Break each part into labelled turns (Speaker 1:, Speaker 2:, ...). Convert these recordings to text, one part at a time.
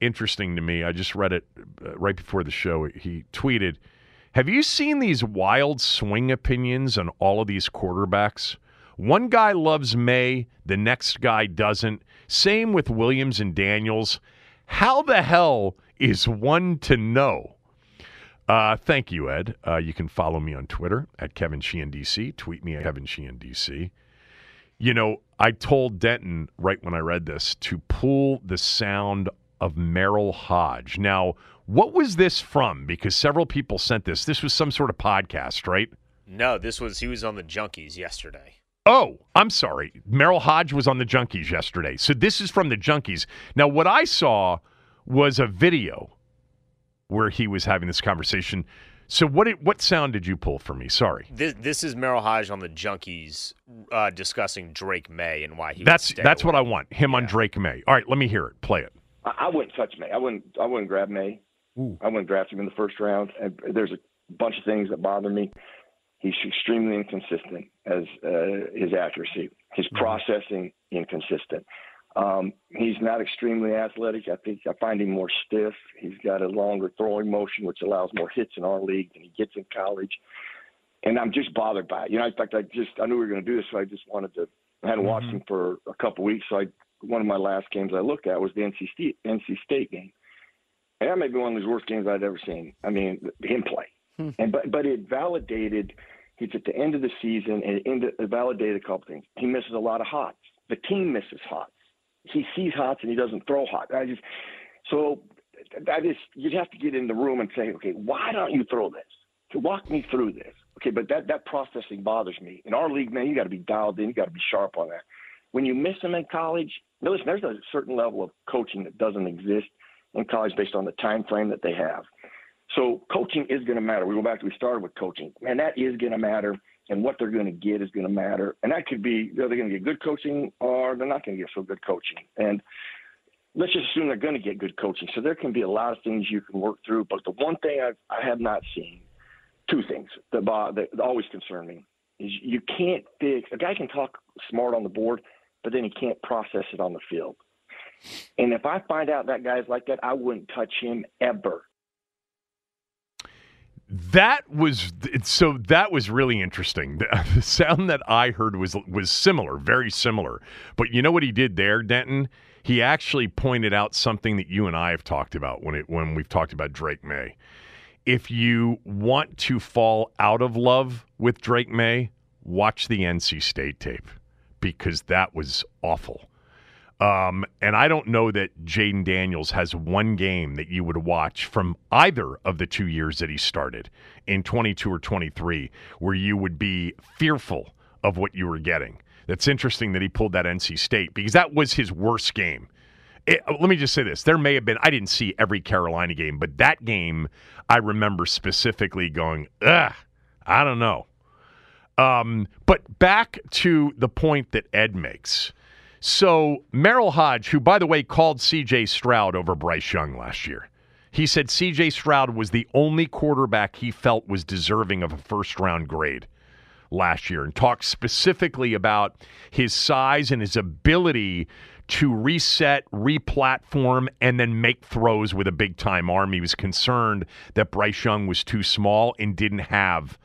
Speaker 1: interesting to me. I just read it uh, right before the show. He tweeted, "Have you seen these wild swing opinions on all of these quarterbacks? One guy loves Maye, the next guy doesn't. Same with Williams and Daniels. How the hell is one to know?" Uh, thank you, Ed. Uh, you can follow me on Twitter at Kevin Sheehan DC. Tweet me at Kevin Sheehan DC. You know, I told Denton right when I read this to pull the sound of Merril Hoge. Now, what was this from? Because several people sent this. This was some sort of podcast, right?
Speaker 2: No, this was he was on the Junkies yesterday.
Speaker 1: Oh, I'm sorry. Merril Hoge was on the Junkies yesterday. So this is from the Junkies. Now, what I saw was a video where he was having this conversation. So what did, what sound did you pull for me? Sorry.
Speaker 2: This this is Merril Hoge on the Junkies uh, discussing Drake Maye and why he.
Speaker 1: That's that's away. what I want. Him yeah. on Drake Maye. All right, let me hear it. Play it.
Speaker 3: I, I wouldn't touch Maye. I wouldn't. I wouldn't grab Maye. Ooh. I wouldn't draft him in the first round. And there's a bunch of things that bother me. He's extremely inconsistent as uh, his accuracy, his mm-hmm. processing inconsistent. Um, he's not extremely athletic. I think I find him more stiff. He's got a longer throwing motion, which allows more hits in our league than he gets in college. And I'm just bothered by it. You know, in fact, I just I knew we were going to do this, so I just wanted to. I hadn't mm-hmm. watched him for a couple weeks, so I one of my last games I looked at was the NC State, NC State game, and that may be one of the worst games I'd ever seen. I mean, him play, hmm. and but but it validated. He's at the end of the season, and it, it validated a couple things. He misses a lot of hots. The team misses hots. He sees hots and he doesn't throw hot. I just so that is you'd have to get in the room and say, okay, why don't you throw this? To walk me through this. Okay, but that that processing bothers me. In our league, man, you got to be dialed in. You got to be sharp on that. When you miss them in college, listen, there's a certain level of coaching that doesn't exist in college based on the time frame that they have. So coaching is going to matter. We go back to we started with coaching, and that is going to matter, and what they're going to get is going to matter, and that could be they're going to get good coaching or they're not going to get so good coaching, and let's just assume they're going to get good coaching. So there can be a lot of things you can work through, but the one thing I've, I have not seen, two things that, that always concern me, is you can't fix a guy can talk smart on the board but then he can't process it on the field. And if I find out that guy's like that, I wouldn't touch him ever.
Speaker 1: That was so. That was really interesting. The sound that I heard was was similar, very similar. But you know what he did there, Denton? he actually pointed out something that you and I have talked about when it when we've talked about Drake Maye. If you want to fall out of love with Drake Maye, watch the NC State tape because that was awful. Um, and I don't know that Jayden Daniels has one game that you would watch from either of the two years that he started in 22 or 23 where you would be fearful of what you were getting. That's interesting that he pulled that NC State because that was his worst game. It, let me just say this. There may have been, I didn't see every Carolina game, but that game I remember specifically going, ugh, I don't know. Um, but back to the point that Ed makes. So Merril Hoge, who by the way called CJ Stroud over Bryce Young last year, he said CJ Stroud was the only quarterback he felt was deserving of a first round grade last year and talked specifically about his size and his ability to reset, replatform, and then make throws with a big time arm. He was concerned that Bryce Young was too small and didn't have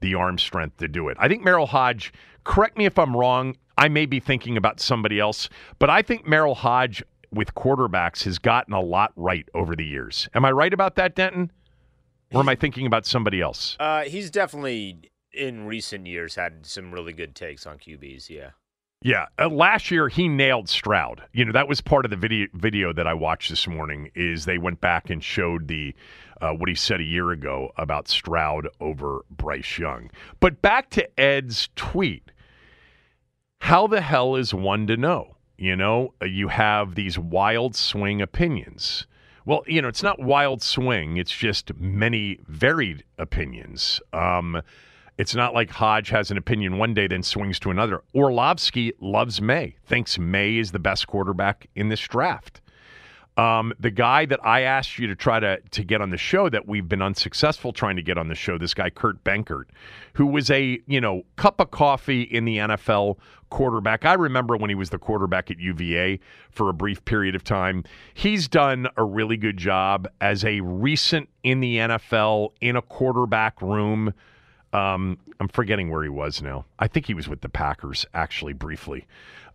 Speaker 1: the arm strength to do it. I think Merril Hoge, correct me if I'm wrong, I may be thinking about somebody else, but I think Merril Hoge with quarterbacks has gotten a lot right over the years. Am I right about that, Denton? Or am I thinking about somebody else?
Speaker 2: Uh, he's definitely in recent years had some really good takes on QBs. Yeah.
Speaker 1: Yeah, uh, last year he nailed Stroud. You know that was part of the video video that I watched this morning. Is they went back and showed the uh, what he said a year ago about Stroud over Bryce Young. But back to Ed's tweet. How the hell is one to know? You know, uh, you have these wild swing opinions. Well, you know, it's not wild swing. It's just many varied opinions. Um, it's not like Hoge has an opinion one day, then swings to another. Orlovsky loves Maye, thinks Maye is the best quarterback in this draft. Um, the guy that I asked you to try to to get on the show that we've been unsuccessful trying to get on the show, this guy Kurt Benkert, who was a you know cup of coffee in the NFL quarterback. I remember when he was the quarterback at UVA for a brief period of time. He's done a really good job as a recent in the NFL in a quarterback room um, I'm forgetting where he was now. I think he was with the Packers actually briefly,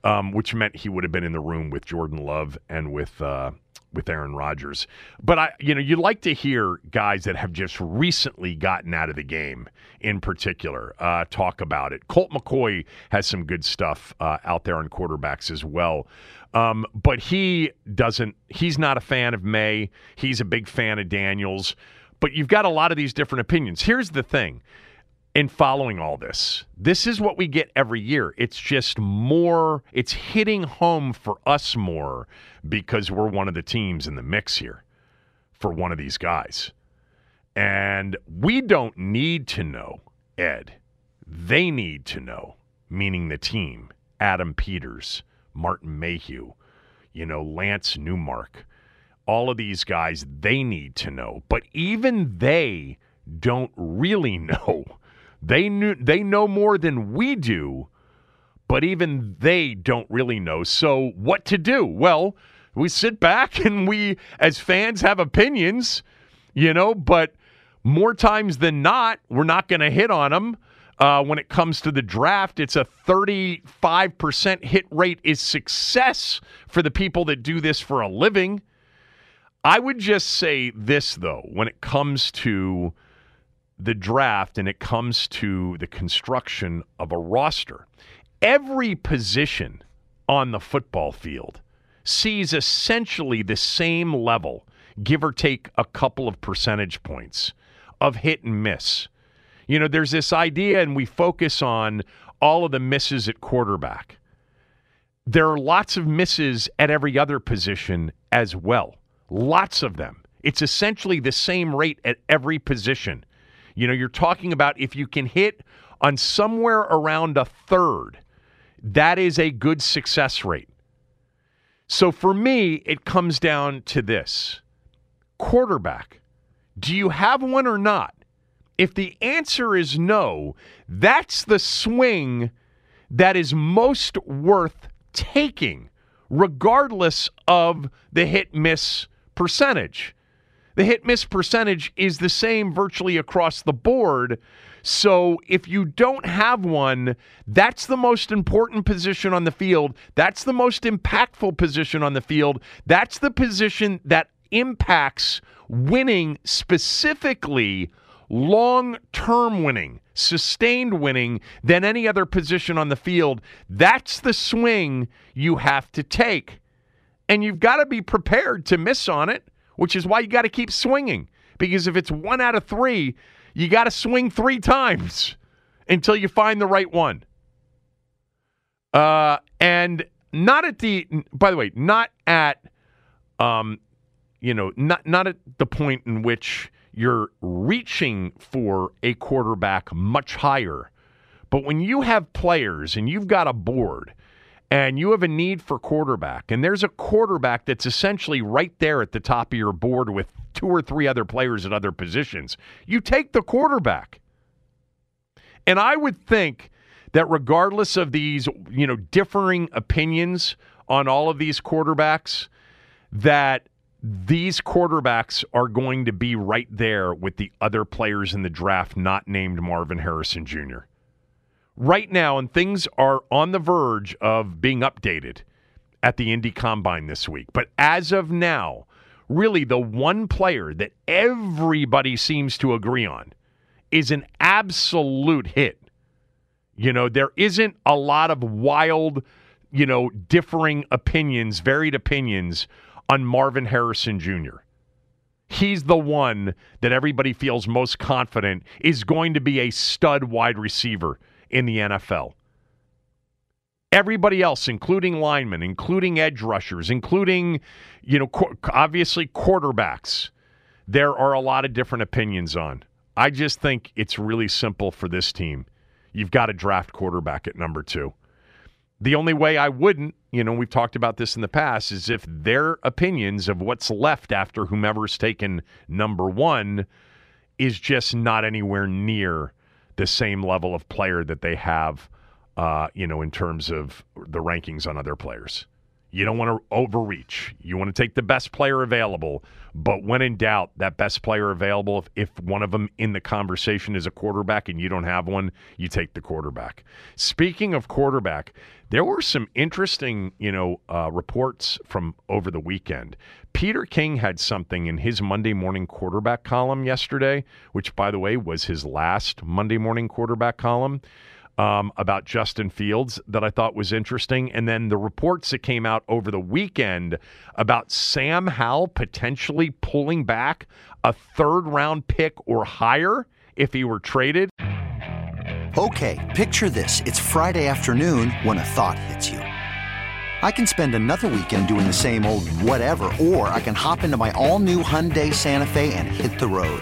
Speaker 1: um, which meant he would have been in the room with Jordan Love and with uh, with Aaron Rodgers. But I, you know, you like to hear guys that have just recently gotten out of the game, in particular, uh, talk about it. Colt McCoy has some good stuff uh, out there on quarterbacks as well. Um, but he doesn't. He's not a fan of Maye. He's a big fan of Daniels. But you've got a lot of these different opinions. Here's the thing in following all this. This is what we get every year. It's just more, it's hitting home for us more because we're one of the teams in the mix here for one of these guys. And we don't need to know, Ed. They need to know, meaning the team, Adam Peters, Martin Mayhew, you know, Lance Newmark, all of these guys, they need to know. But even they don't really know they knew they know more than we do, but even they don't really know. So what to do? Well, we sit back and we as fans have opinions, you know, but more times than not, we're not going to hit on them. Uh, when it comes to the draft, it's a 35% hit rate is success for the people that do this for a living. I would just say this, though, when it comes to the draft and it comes to the construction of a roster, every position on the football field sees essentially the same level, give or take a couple of percentage points, of hit and miss. You know, there's this idea, and we focus on all of the misses at quarterback. There are lots of misses at every other position as well. Lots of them. It's essentially the same rate at every position. You know, you're talking about if you can hit on somewhere around a third, that is a good success rate. So for me, it comes down to this quarterback. Do you have one or not? If the answer is no, that's the swing that is most worth taking, regardless of the hit miss percentage. The hit miss percentage is the same virtually across the board. So if you don't have one, that's the most important position on the field. That's the most impactful position on the field. That's the position that impacts winning specifically long term winning, sustained winning than any other position on the field. That's the swing you have to take. And you've got to be prepared to miss on it, which is why you got to keep swinging. Because if it's one out of three, you got to swing three times until you find the right one. Uh, and not at the, by the way, not at, um, you know, not not at the point in which you're reaching for a quarterback much higher. But when you have players and you've got a board and you have a need for quarterback, and there's a quarterback that's essentially right there at the top of your board with two or three other players at other positions, you take the quarterback. And I would think that regardless of these, you know, differing opinions on all of these quarterbacks, that these quarterbacks are going to be right there with the other players in the draft not named Marvin Harrison Jr. Right now, and things are on the verge of being updated at the Indy Combine this week. But as of now, really the one player that everybody seems to agree on is an absolute hit. You know, there isn't a lot of wild, you know, differing opinions, varied opinions on Marvin Harrison Jr. He's the one that everybody feels most confident is going to be a stud wide receiver in the NFL. Everybody else, including linemen, including edge rushers, including, you know, obviously quarterbacks, there are a lot of different opinions on. I just think it's really simple for this team. You've got to draft quarterback at number two. The only way I wouldn't, you know, we've talked about this in the past, is if their opinions of what's left after whomever's taken number one is just not anywhere near the same level of player that they have, uh, you know, in terms of the rankings on other players. You don't want to overreach. You want to take the best player available. But when in doubt, that best player available, if, if one of them in the conversation is a quarterback and you don't have one, you take the quarterback. Speaking of quarterback, there were some interesting, you know, uh, reports from over the weekend. Peter King had something in his Monday morning quarterback column yesterday, which, by the way, was his last Monday morning quarterback column um, about Justin Fields that I thought was interesting. And then the reports that came out over the weekend about Sam Howell potentially pulling back a third round pick or higher if he were traded.
Speaker 4: Okay, picture this. It's Friday afternoon when a thought hits you. I can spend another weekend doing the same old whatever, or I can hop into my all new Hyundai Santa Fe and hit the road.